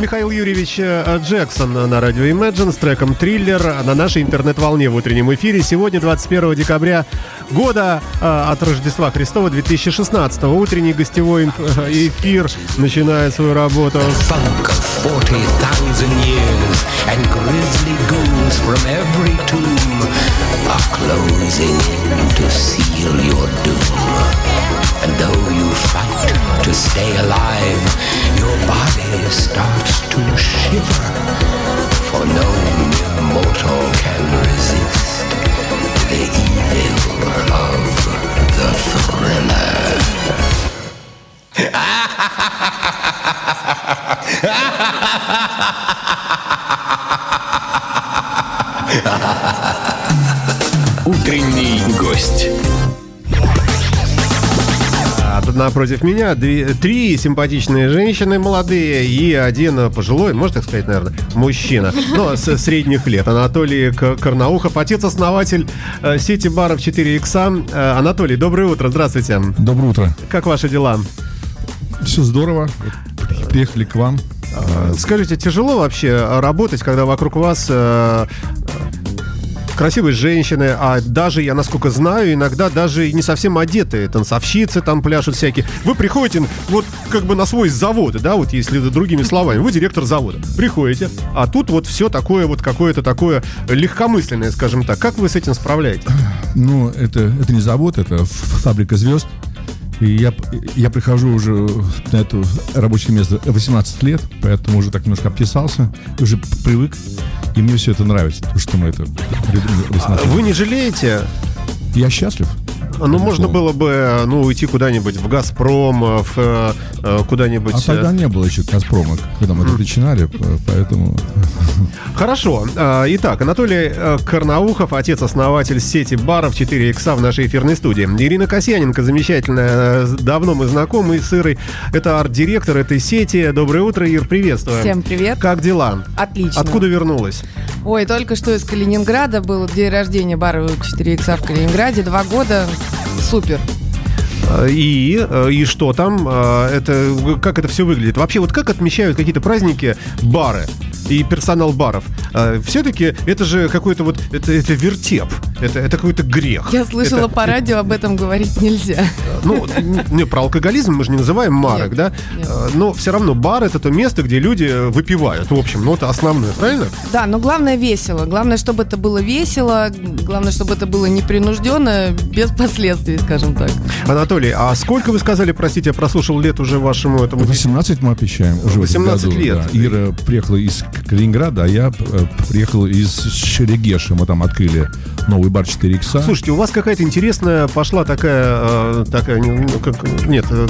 Михаил Юрьевич э, Джексон на радио Imagine с треком «Триллер» на нашей интернет-волне в утреннем эфире. Сегодня, 21 декабря года э, от Рождества Христова 2016. Утренний гостевой э, эфир начинает свою работу. And though you fight to stay alive, your body starts to shiver. For no mortal can resist the evil of the thriller. напротив меня две, три симпатичные женщины молодые и один пожилой, можно так сказать, наверное, мужчина, но с средних лет. Анатолий Карнаухов, отец-основатель э, сети баров 4 икса. Э, Анатолий, доброе утро, здравствуйте. Доброе утро. Как ваши дела? Все здорово. Приехали к вам. Скажите, тяжело вообще работать, когда вокруг вас э, красивые женщины, а даже, я насколько знаю, иногда даже не совсем одетые танцовщицы там пляшут всякие. Вы приходите вот как бы на свой завод, да, вот если другими словами, вы директор завода, приходите, а тут вот все такое вот какое-то такое легкомысленное, скажем так. Как вы с этим справляетесь? Ну, это, это не завод, это фабрика звезд. И я, я прихожу уже на это рабочее место 18 лет, поэтому уже так немножко обтесался, уже привык. И мне все это нравится, потому что мы это... Вы не жалеете? Я счастлив. Ну, можно было бы, ну, уйти куда-нибудь в «Газпром», в э, куда-нибудь... А тогда не было еще «Газпрома», когда мы это начинали, поэтому... Хорошо. А, итак, Анатолий э, Карнаухов, отец-основатель сети баров 4 икса в нашей эфирной студии. Ирина Касьяненко, замечательная, э, давно мы знакомы с Ирой. Это арт-директор этой сети. Доброе утро, Ир, приветствую. Всем привет. Как дела? Отлично. Откуда вернулась? Ой, только что из Калининграда был день рождения бара 4 икса в Калининграде. Два года. Супер. И, и что там? А, это, как это все выглядит? Вообще, вот как отмечают какие-то праздники бары? и персонал баров. Все-таки это же какой-то вот это, это вертеп, это, это какой-то грех. Я слышала это, по радио об этом говорить нельзя. Ну, не, про алкоголизм мы же не называем марок, нет, да? Нет. А, но все равно бар это то место, где люди выпивают. В общем, ну это основное, правильно? Да, но главное весело. Главное, чтобы это было весело, главное, чтобы это было непринужденно, без последствий, скажем так. Анатолий, а сколько вы сказали, простите, я прослушал лет уже вашему этому? 18 мы обещаем уже 18 году, лет. Да. Ира приехала из Калининграда, а я э, приехал из Шерегеша. Мы там открыли новый бар 4 икса. Слушайте, у вас какая-то интересная пошла такая, э, такая как, нет, э,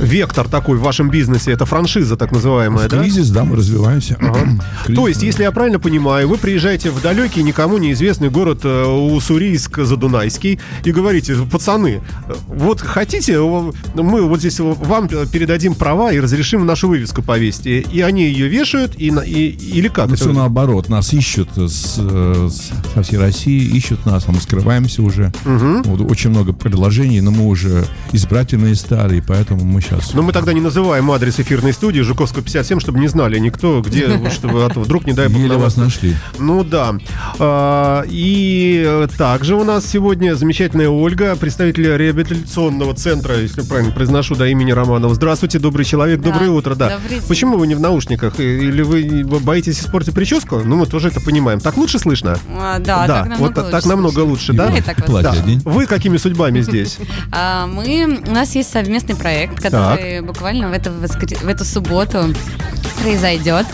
вектор такой в вашем бизнесе. Это франшиза так называемая, в да? кризис, да, мы развиваемся. Ага. Кризис, То есть, если я правильно понимаю, вы приезжаете в далекий, никому неизвестный город Уссурийск Задунайский и говорите, пацаны, вот хотите, мы вот здесь вам передадим права и разрешим нашу вывеску повесить. И они ее вешают, и, и, или как? Ну, все наоборот. Нас ищут с, с, со всей России, ищут нас, а мы скрываемся уже. Угу. Вот, очень много предложений, но мы уже избирательные старые, поэтому мы сейчас... Но мы тогда не называем адрес эфирной студии Жуковского 57, чтобы не знали никто, где, чтобы а вдруг, не дай бог... Еле вас нашли. Ну да. А, и также у нас сегодня замечательная Ольга, представитель реабилитационного центра, если правильно произношу, до имени Романова. Здравствуйте, добрый человек, да. доброе утро. Да. Почему вы не в наушниках? Или вы боитесь испортить прическу? Ну, мы тоже это понимаем. Так лучше слышно? А, да, да, так намного вот лучше. Так намного лучше, да? да? Вы какими судьбами здесь? А, мы, у нас есть совместный проект, который буквально в, это, в эту субботу произойдет.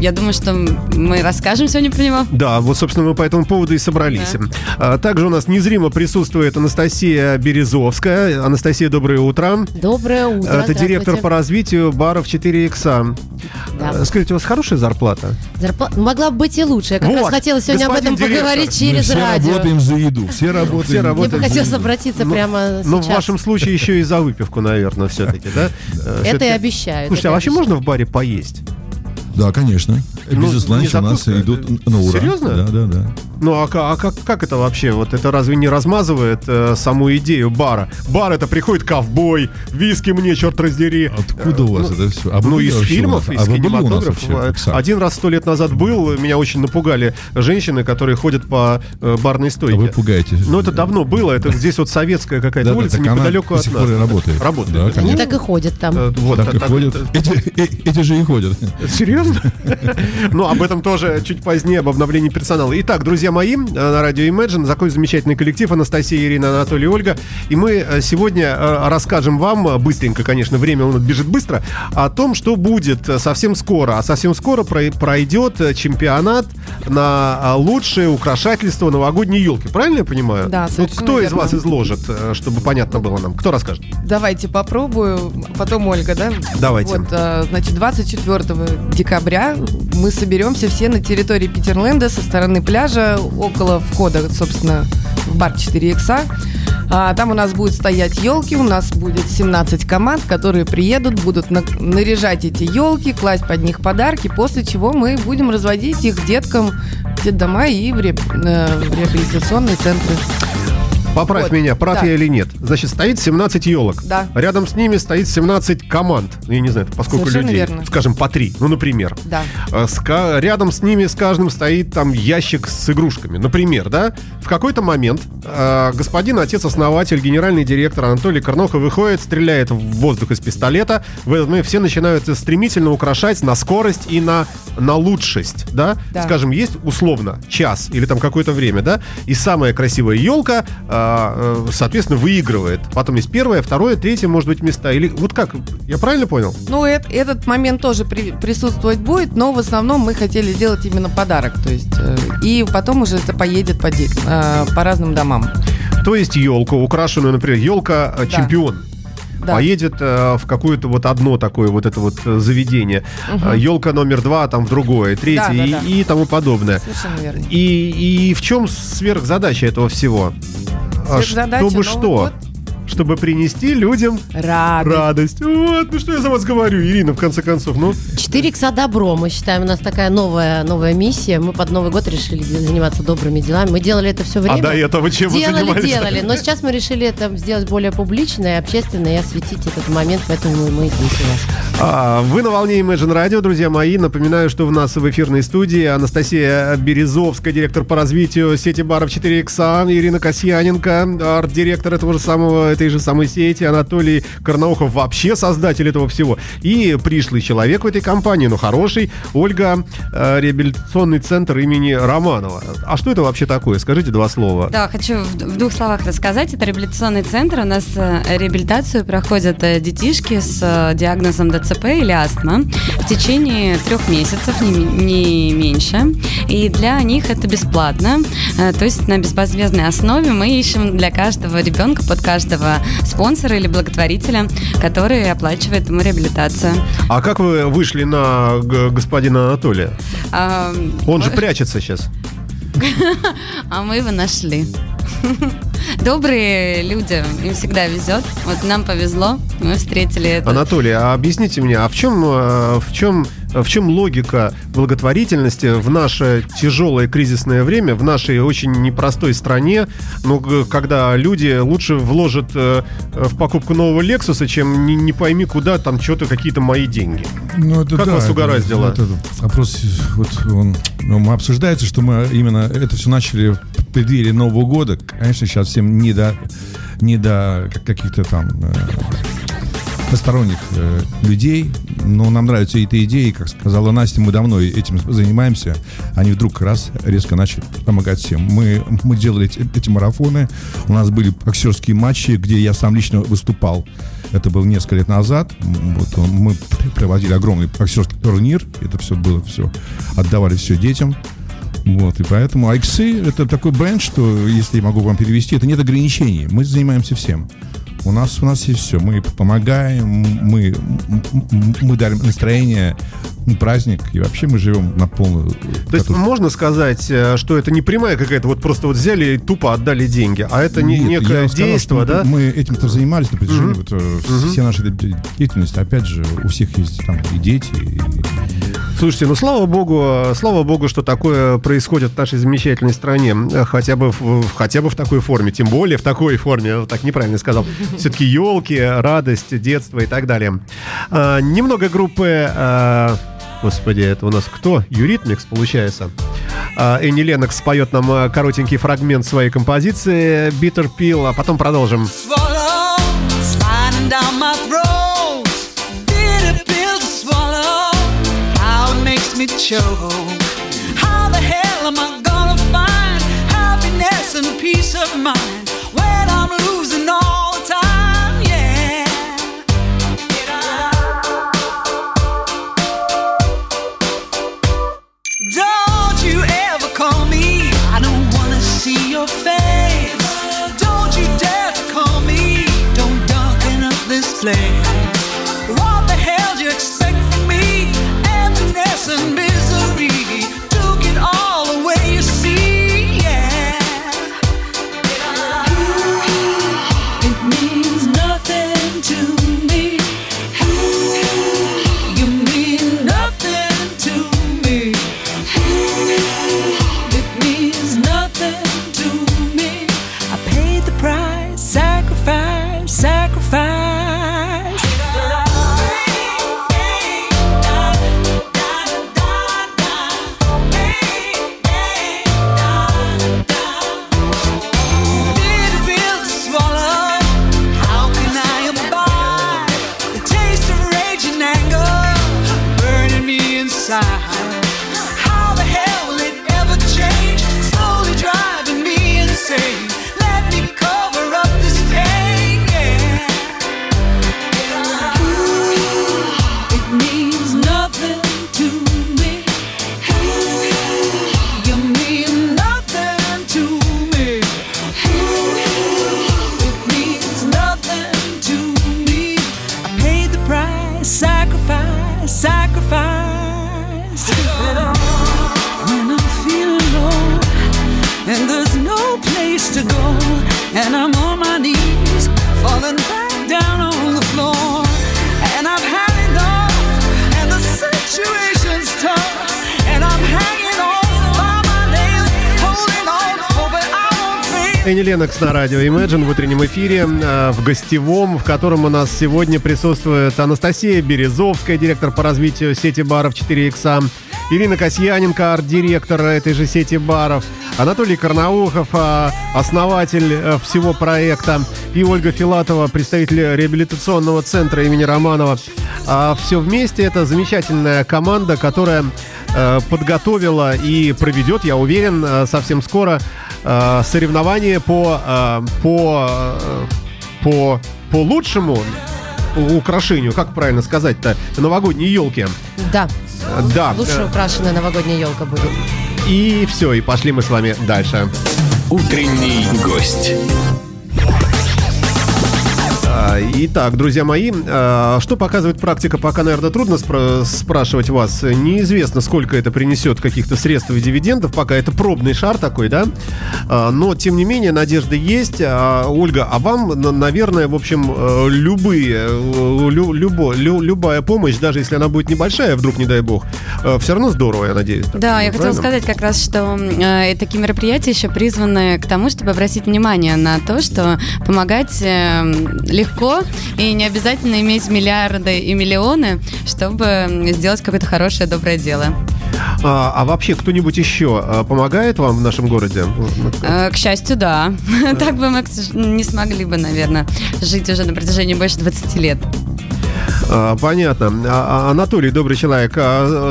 Я думаю, что мы расскажем сегодня про него. Да, вот, собственно, мы по этому поводу и собрались. Да. Также у нас незримо присутствует Анастасия Березовская. Анастасия, доброе утро. Доброе утро. Это директор по развитию баров 4 икса. Да. Скажите, у вас хорошая зарплата? Зарплата могла бы быть и лучше. Я как вот, раз хотела сегодня об этом директор. поговорить через мы все радио. работаем за еду. Все работаем. Все работаем Мне бы хотелось обратиться ну, прямо Ну, в вашем случае еще и за выпивку, наверное, все-таки, да? Это и обещаю. Слушайте, а вообще можно в баре поесть? Да, конечно. Ну, Без не ланча у нас идут на ура. Серьезно? Да, да, да. Ну а, а как, как это вообще? Вот это разве не размазывает э, саму идею бара? Бар это приходит ковбой, виски мне, черт раздери. Откуда у вас это все? А ну, из фильмов, из А Оксана? Один раз сто лет назад был, меня очень напугали женщины, которые ходят по э, барной А стойке. вы пугаете. Ну, это давно было, это здесь вот советская какая-то улица, она неподалеку до от сих нас. пор и работает. Работает. Да, Они конечно. так и ходят там. Э, Вот, Так и так- ходят. так- Эти, э- эти же и ходят. Серьезно? Ну, об этом тоже чуть позднее, об обновлении персонала. Итак, друзья мои, э, на радио Imagine такой замечательный коллектив Анастасия, Ирина, Анатолий, Ольга. И мы э, сегодня э, расскажем вам, быстренько, конечно, время у нас бежит быстро, о том, что будет совсем скоро. А совсем скоро про- пройдет чемпионат на лучшее украшательство новогодней елки. Правильно я понимаю? Да, совершенно кто из верно. вас изложит, чтобы понятно было нам? Кто расскажет? Давайте попробую, потом Ольга, да? Давайте. Вот, значит, 24 декабря мы соберемся все на территории Питерленда со стороны пляжа, около входа, собственно, в бар 4 икса. А, там у нас будут стоять елки, у нас будет 17 команд, которые приедут, будут на- наряжать эти елки, класть под них подарки, после чего мы будем разводить их деткам в детдома и в, ре- э, в реабилитационные центры. Поправь Вот, меня, прав да. я или нет. Значит, стоит 17 елок. Да. Рядом с ними стоит 17 команд. Ну, Я не знаю, поскольку Совершенно людей. верно. Скажем, по три. Ну, например. Да. А с Рядом с ними, с каждым стоит там ящик с игрушками. Например, да? В какой-то момент э, господин отец-основатель, генеральный директор Анатолий Корнохов выходит, стреляет в воздух из пистолета. Момент все начинают стремительно украшать на скорость и на, на лучшесть, да? Да. Скажем, есть условно час или там какое-то время, да? И самая красивая елка, э, э, соответственно, выигрывает. Потом есть первое, второе, третье, может быть, места. Или вот как? Я правильно понял? Ну, эт- этот момент тоже при- присутствовать будет, но в основном мы хотели сделать именно подарок. То есть, э, и потом уже это поедет по, э, по разным домам. То есть елку, украшенную, например, елка э, Да. чемпион. Да. Поедет э, в какое-то вот одно такое вот это вот заведение. Елка номер два, там в другое, третье Да, да, и, да. и тому подобное. Совершенно верно. И, и в чем сверхзадача этого всего? А Сверхзадача Чтобы что? год. Чтобы принести людям Радость. радость. Вот, ну что я за вас говорю, Ирина, в конце концов, ну. 4 икса добро, мы считаем, у нас такая новая, новая миссия. Мы под Новый год решили заниматься добрыми делами. Мы делали это все время. А до этого чем вы Делали, занимались? делали. Но сейчас мы решили это сделать более публично и общественно, и осветить этот момент, поэтому мы и здесь у вас. А, Вы на волне Imagine Radio, друзья мои. Напоминаю, что у нас в эфирной студии Анастасия Березовская, директор по развитию сети баров 4 икса, Ирина Касьяненко, арт-директор этого же самого, этой же самой сети, Анатолий Карнаухов, вообще создатель этого всего. И пришлый человек в этой компании, но хороший, Ольга, э, реабилитационный центр имени Романова. А что это вообще такое? Скажите два слова. Да, хочу в, в двух словах рассказать. Это реабилитационный центр. У нас э, реабилитацию проходят э, детишки с диагнозом ДЦП или астма в течение трех месяцев, не, не меньше. И для них это бесплатно. Э, То есть на безвозмездной основе мы ищем для каждого ребенка, под каждого спонсора или благотворителя, который оплачивает ему реабилитацию. А как вы вышли на господина Анатолия? А, Он же прячется сейчас. А мы его нашли. Добрые люди, им всегда везет. Вот нам повезло, мы встретили это. Анатолий, а объясните мне, а в чем, э, в чем, в чем логика благотворительности в наше тяжелое кризисное время, в нашей очень непростой стране, ну, когда люди лучше вложат э, в покупку нового Лексуса, чем не, не пойми куда там что-то какие-то мои деньги. Ну, это Как да, вас это- угораздило? это вопрос, вот он, ну, обсуждается, что мы именно это все начали преддверии Нового года. Конечно, сейчас всем не до, не до как- каких-то там э, посторонних э, людей, но нам нравятся эти идеи, как сказала Настя, мы давно этим занимаемся, они вдруг раз резко начали помогать всем. Мы, мы делали эти, эти марафоны, у нас были боксерские матчи, где я сам лично выступал. Это было несколько лет назад. Вот он- мы пр- проводили огромный боксерский турнир, это все было все, отдавали все детям. Вот, и поэтому Айксы это такой бренд, что, если я могу вам перевести, это нет ограничений. Мы занимаемся всем. У нас, у нас есть все. Мы помогаем, мы, мы дарим настроение, праздник, и вообще мы живем на полную... То есть можно сказать, э, что это не прямая какая-то, вот просто вот взяли и тупо отдали деньги, а это не, Нет, некое я сказал, действие, да? Мы этим-то занимались на протяжении вот, э, всей нашей де- деятельности. Опять же, у всех есть там и дети, и Слушайте, ну слава богу, э, слава богу, что такое происходит в нашей замечательной стране, Э, хотя бы в, хотя бы в такой форме, тем более в такой форме, так неправильно сказал. Все-таки елки, радость, детство и так далее. А, немного группы, а, господи, это у нас кто? Eurythmics получается. А, Энни Леннокс поет нам а, коротенький фрагмент своей композиции Bitter Pill, а потом продолжим. swallow, choke. How the hell am I gonna find happiness and peace of mind Энни Ленокс на радио Imagine в утреннем эфире, э, в гостевом, в котором у нас сегодня присутствует Анастасия Березовская, директор по развитию сети баров 4 икса, Ирина Касьяненко, арт-директор этой же сети баров, Анатолий Карнаухов, а, основатель э, всего проекта, и Ольга Филатова, представитель реабилитационного центра имени Романова. А все вместе это замечательная команда, которая э, подготовила и проведет, я уверен, э, совсем скоро э, соревнование по, э, по, э, по, по лучшему украшению, как правильно сказать-то, новогодней елки. Да, Да. лучше украшенная новогодняя елка будет. И все, и пошли мы с вами дальше. Утренний гость. Итак, друзья мои, а, что показывает практика, пока, наверное, трудно спра- спрашивать вас. Неизвестно, сколько это принесет каких-то средств и дивидендов, пока это пробный шар такой, да? А, Но, тем не менее, надежда есть. А, Ольга, а вам, наверное, в общем, э, любые, э, лю- любо- лю- любая помощь, даже если она будет небольшая, вдруг, не дай бог, все равно здорово, я надеюсь. так Да, я правильно? хотела сказать как раз, что э, такие мероприятия еще призваны к тому, чтобы обратить внимание на то, что помогать э, легко и не обязательно иметь миллиарды и миллионы, чтобы сделать какое-то хорошее, доброе дело. А, а вообще кто-нибудь еще а, помогает вам в нашем городе? Э, К счастью, да. Так бы мы не смогли бы, наверное, жить уже на протяжении больше 20 лет. А, Понятно. А, а, Анатолий, добрый человек,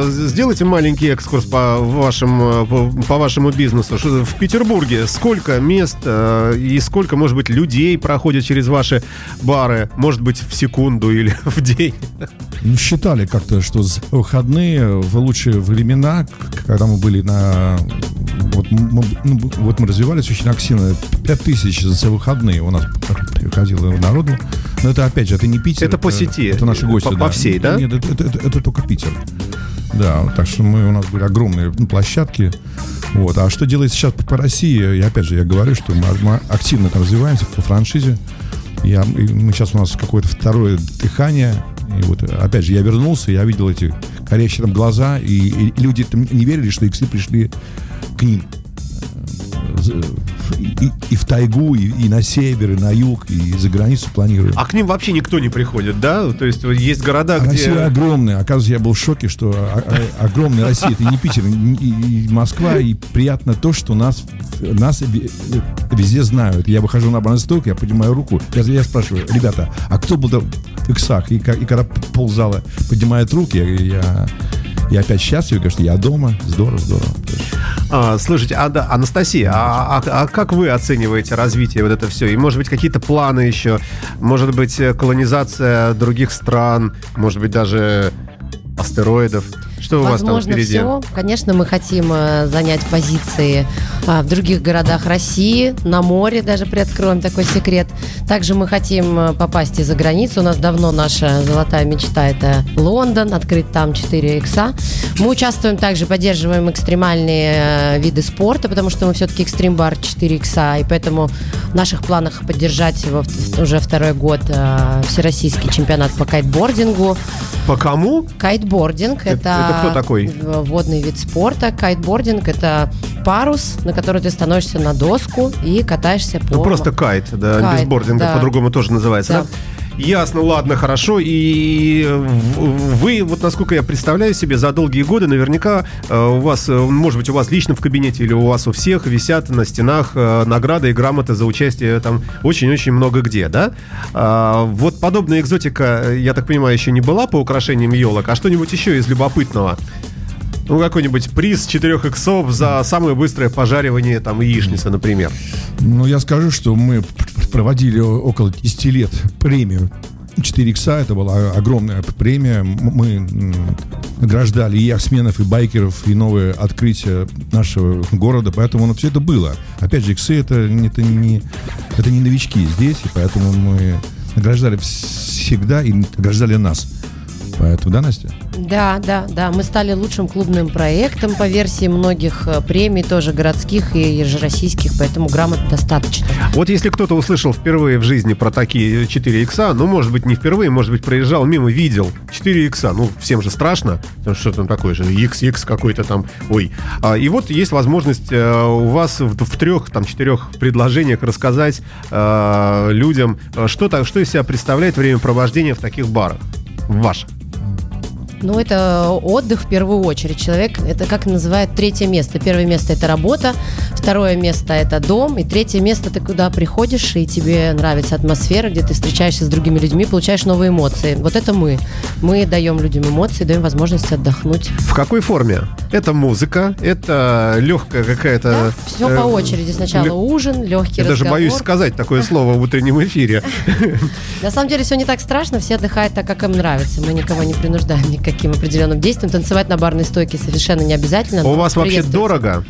сделайте маленький экскурс по вашему, по, вашему бизнесу. В Петербурге сколько мест и сколько, может быть, людей проходят через ваши бары? Может быть, в секунду или в день? Ну, считали как-то, что с- выходные в лучшие времена, когда мы были на... Вот мы, ну, вот мы развивались очень активно. 5 тысяч за выходные у нас приходило народу. Но это, опять же, это не Питер. Это по сети? Это наши гости, По- да. по всей, да? Нет, это, это- это- это только Питер. Да, так что мы, у нас были огромные ну, площадки. Вот. А что делает сейчас по, по России? Я, опять же, я говорю, что мы, мы активно там развиваемся по франшизе. Я, мы сейчас у нас какое-то второе дыхание. И вот, опять же, я вернулся, я видел эти горящие там глаза, и, и люди там не верили, что иксы пришли к ним. И, и- в тайгу, и, и на север, и на юг, и за границу планируют. А к ним вообще никто не приходит, да? То есть есть города, Россия где... огромная. Оказывается, я был в шоке, что огромная Россия. Это не Питер, и, Москва. И приятно то, что нас, нас ве- везде знают. Я выхожу на обратную стойку, я поднимаю руку. Я, я спрашиваю, ребята, а кто был в иксах? И, и когда ползала поднимает руки, я, я опять счастлив, говорю, что я дома. Здорово, здорово. А, слушайте, а, да, Анастасия, а, а- а как вы оцениваете развитие вот это все? И, может быть, какие-то планы еще? Может быть, э, колонизация других стран? Может быть, даже астероидов? Что у вас там Возможно, впереди? все. Конечно, мы хотим э, занять позиции а, в других городах России, на море даже приоткроем такой секрет. Также мы хотим э, попасть и за границу. У нас давно наша золотая мечта – это Лондон, открыть там 4 икса. Мы участвуем также, поддерживаем экстремальные э, виды спорта, потому что мы все-таки экстрим-бар 4 икса, и поэтому в наших планах поддержать его уже второй год всероссийский чемпионат по кайтбордингу. По кому? Кайтбординг Это- это, кто такой? в- водный вид спорта. Кайтбординг это парус, на который ты становишься на доску и катаешься по Ну, просто кайт, да, Кайт, без бординга да. по-другому тоже называется. Да. да? Ясно, ладно, хорошо. И вы, вот насколько я представляю себе, за долгие годы наверняка э, у вас, э, может быть, у вас лично в кабинете или у вас у всех висят на стенах э, награды и грамоты за участие там очень-очень много где, да? А, Вот подобная экзотика, я так понимаю, еще не была по украшениям елок, а что-нибудь еще из любопытного? Ну, какой-нибудь приз 4 иксов за самое быстрое пожаривание там яичницы, например. Ну, я скажу, что мы проводили около 10 лет премию 4 икса, это была огромная премия. Мы награждали и яхтсменов, и байкеров, и новые открытия нашего города, поэтому ну, все это было. Опять же, иксы это, это, не, это не новички здесь, и поэтому мы награждали всегда и награждали нас. Поэтому, да, Настя? Да, да, да. Мы стали лучшим клубным проектом по версии многих э, премий, тоже городских и ежероссийских, поэтому грамот достаточно. Вот если кто-то услышал впервые в жизни про такие 4 икса, ну, может быть, не впервые, может быть, проезжал мимо, видел 4 икса, ну, всем же страшно, потому что там такое же, XX какой-то там, ой. А, и вот есть возможность э, у вас в, в трех, там, четырех предложениях рассказать э, людям, э, что, так, что из себя представляет времяпровождение в таких барах, ваших. Ну, это отдых в первую очередь. Человек, это как называют третье место. Первое место это работа, второе место это дом, и третье место ты куда приходишь, и тебе нравится атмосфера, где ты встречаешься с другими людьми, получаешь новые эмоции. Вот это мы. Мы даем людям эмоции, даем возможность отдохнуть. В какой форме? Это музыка, это легкая какая-то... Все э, по очереди. Сначала лё- ужин, легкий Я даже разговор. боюсь сказать такое слово в утреннем эфире. На самом деле все не так страшно, все отдыхают так, как им нравится. Мы никого не принуждаем каким определенным действиям. Танцевать на барной стойке совершенно не обязательно. У вас вообще дорого?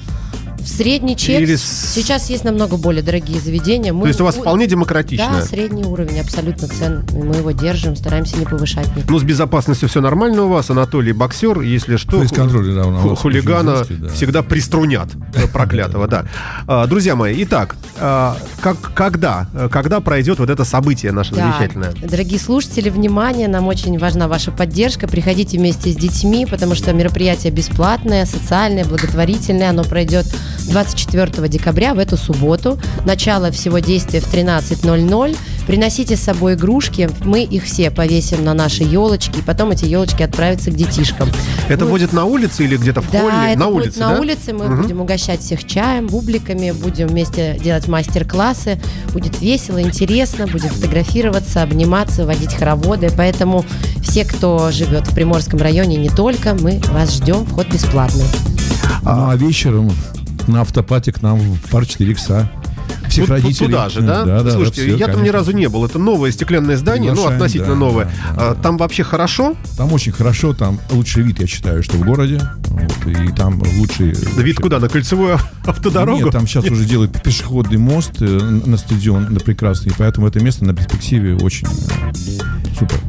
В средний чек. Или Сейчас есть намного более дорогие заведения. Мы То есть у вас вполне демократично? Да, средний уровень абсолютно цен. Мы его держим, стараемся не повышать. никак. Ну, с безопасностью все нормально у вас. Анатолий боксер, если что, Фейс-контроль, да, у нас хулигана да. всегда приструнят проклятого, да. А, Друзья мои, итак, а, как, когда, когда пройдет вот это событие наше Да. замечательное? Дорогие слушатели, внимание, нам очень важна ваша поддержка. Приходите вместе с детьми, потому что мероприятие бесплатное, социальное, благотворительное. Оно пройдет 24 декабря в эту субботу. Начало всего действия в 13.00. Приносите с собой игрушки, мы их все повесим на наши елочки, и потом эти елочки отправятся к детишкам. Это Ну, будет на улице или где-то в Да, холле? это на будет улице, на да? улице. Мы Мгм. будем угощать всех чаем, бубликами, будем вместе делать мастер-классы. Будет весело, интересно, будем фотографироваться, обниматься, водить хороводы. Поэтому все, кто живет в Приморском районе, не только, мы вас ждем. Вход бесплатный. Ну, а вечером на автопате к нам в пар 4 икса. Всех тут родителей. Туда же, да? Да, да, Слушайте, да, всё, я там ни разу не был. Это новое стеклянное здание, ну, Приглашаем, относительно да, новое. да, да, А, да. Там вообще хорошо? Там очень хорошо, там лучший вид, я считаю, что в городе. Вот, и там лучший... Вид куда? На кольцевую автодорогу? Нет, там сейчас уже делают пешеходный мост э, на стадион, на прекрасный, поэтому это место на перспективе очень э, супер.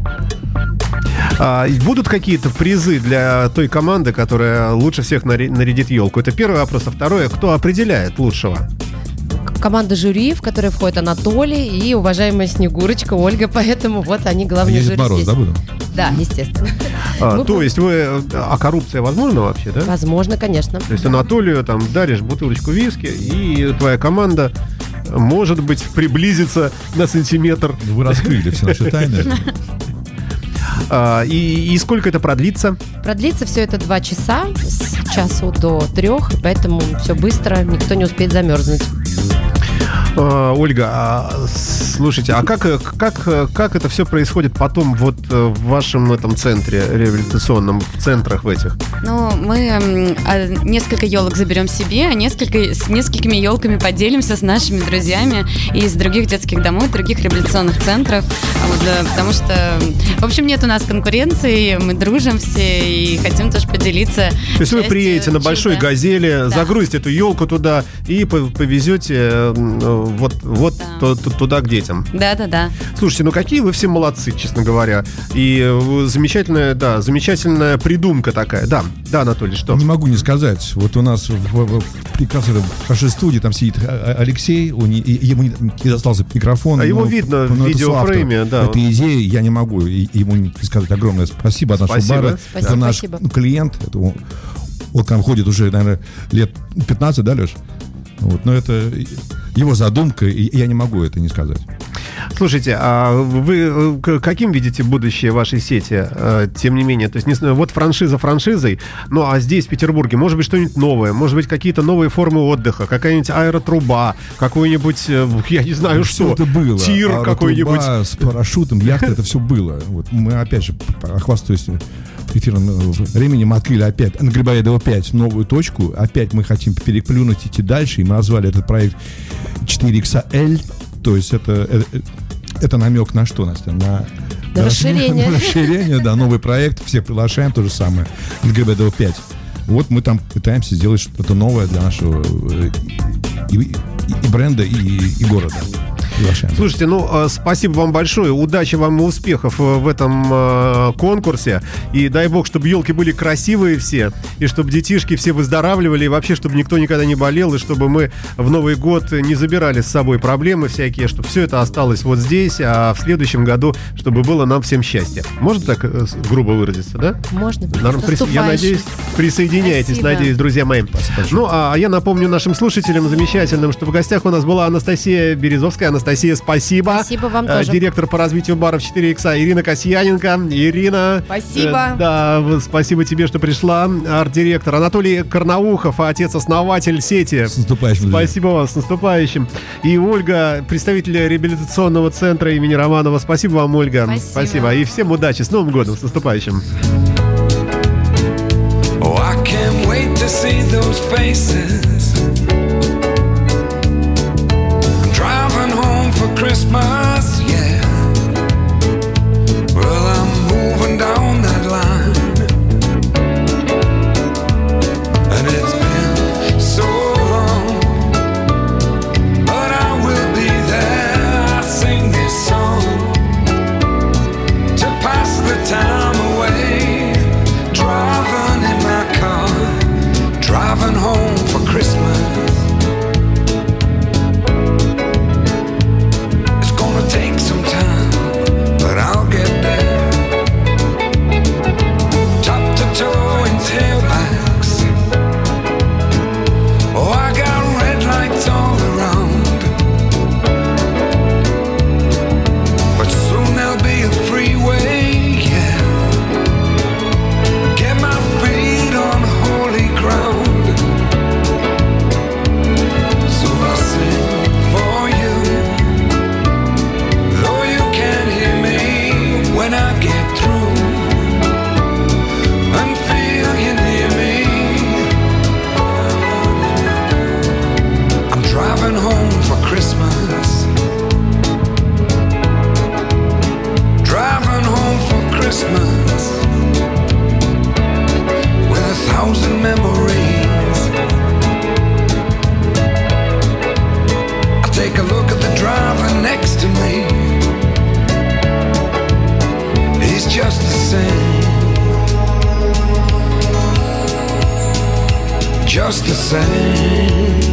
А, будут какие-то призы для той команды, которая лучше всех нарядит елку? Это первый вопрос. А второе, кто определяет лучшего? команда жюри, в которой входит Анатолий и уважаемая Снегурочка Ольга, поэтому вот они главные жюри Мороз, здесь. да, буду? Да, естественно. А, Мы то будем- есть вы... А коррупция возможна вообще, да? Возможно, конечно. То есть Анатолию там даришь бутылочку виски, и твоя команда может быть приблизится на сантиметр. Вы раскрыли все наши тайны. А, и, и сколько это продлится? Продлится все это два часа, с часу до трех, поэтому все быстро, никто не успеет замерзнуть. А, Ольга, а, слушайте, а как, э, как, э, как это все происходит потом вот э, в вашем этом центре реабилитационном, в центрах в этих? Ну, мы а, несколько елок заберем себе, а несколько, с несколькими елками поделимся с нашими друзьями из других детских домов, других реабилитационных центров. А Вот, э, потому что, в общем, нет у нас конкуренции, мы дружим все и хотим тоже поделиться. То есть вы приедете на большой газели, загрузите эту елку туда и по- повезете э, вот, вот Да. ту- ту- туда к детям. Да-да-да. Слушайте, ну какие вы все молодцы, честно говоря. И э, замечательная, да, замечательная придумка такая. Да, да, Анатолий, что? Не могу не сказать. Вот у нас в, в- в прекрасной нашей студии там сидит а- Алексей, он не- и- ему не, не достался микрофон. А его но- видно в но это видеофрейме, соавтор да. Этой идеи я не могу ему не сказать огромное спасибо от нашего Спасибо. бара. Спасибо, это наш спасибо. ну, клиент. Это он, он к нам ходит уже, наверное, лет 15, да, Леш? Вот, но это его задумка, и я не могу это не сказать. Слушайте, а вы э, каким видите будущее вашей сети, э, тем не менее? То есть, не вот франшиза франшизой, ну а здесь, в Петербурге, может быть, что-нибудь новое, может быть, какие-то новые формы отдыха, какая-нибудь аэротруба, какой-нибудь, э, я не знаю Все что, это было. тир какой-нибудь. с парашютом, яхта, это все было. Вот мы опять же, хвастаюсь эфирным э, временем, открыли опять на Грибоедова 5 новую точку. Опять мы хотим переплюнуть, идти дальше. И мы назвали этот проект 4XL. То есть это, это, это намек на что, Настя? На, На расширение. На расширение, да, новый проект. Всех приглашаем, то же самое. На Грибоедова 5. Вот мы там пытаемся сделать что-то новое для нашего э, и, и- и бренда, и, и города. Приглашаем. Слушайте, ну, э, спасибо вам большое. Удачи вам и успехов э, в этом э, конкурсе. И дай бог, чтобы елки были красивые все, и чтобы детишки все выздоравливали, и вообще, чтобы никто никогда не болел, и чтобы мы в Новый год не забирали с собой проблемы всякие, чтобы все это осталось вот здесь, а в следующем году, чтобы было нам всем счастье. Можно так грубо выразиться, да? Можно? Норм- Я надеюсь, присоединяйтесь, Спасибо. надеюсь, друзья мои. Ну, а я напомню нашим слушателям замечательным, что в гостях у нас была Анастасия Березовская. Анастасия, спасибо. Спасибо вам Э, тоже. Директор по развитию баров 4 икса Ирина Касьяненко. Ирина. Спасибо. э, Да, спасибо тебе, что пришла. Арт-директор Анатолий Карнаухов, отец-основатель сети. С наступающим. Спасибо вам, с наступающим. И Ольга, представитель реабилитационного центра имени Романова. Спасибо вам, Ольга. Спасибо. И всем удачи. С Новым годом, с наступающим. Oh, I can't wait to see those faces. my just the same.